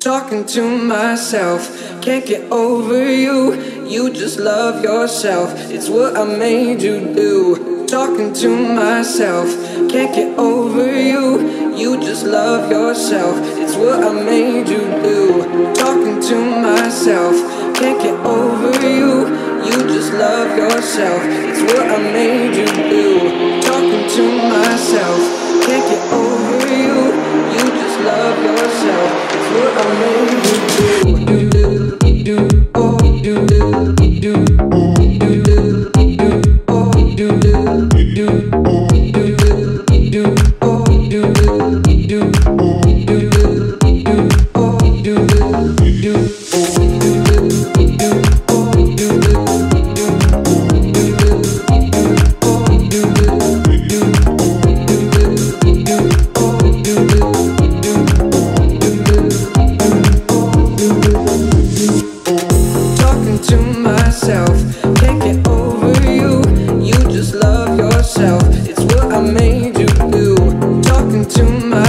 Talking to myself, can't get over you. You just love yourself, it's what I made you do. Talking to myself, can't get over you. You just love yourself, it's what I made you do. Talking to myself, can't get over you. You just love yourself, it's what I made you do. Talking to myself, can't get over you. You just love yourself you're amazing.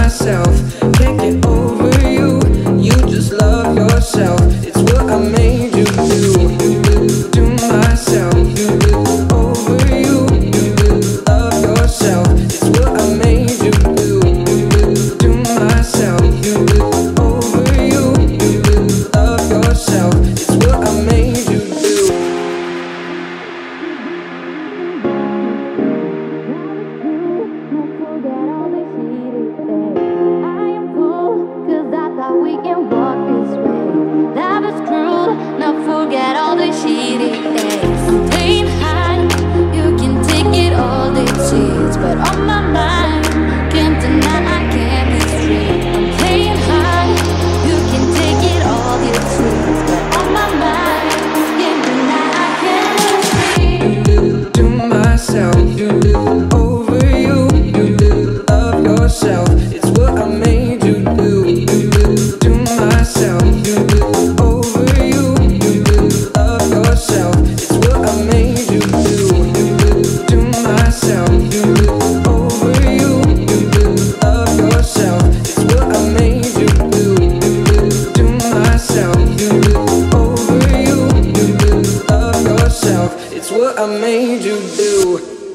myself. Get all the shit. I made you do.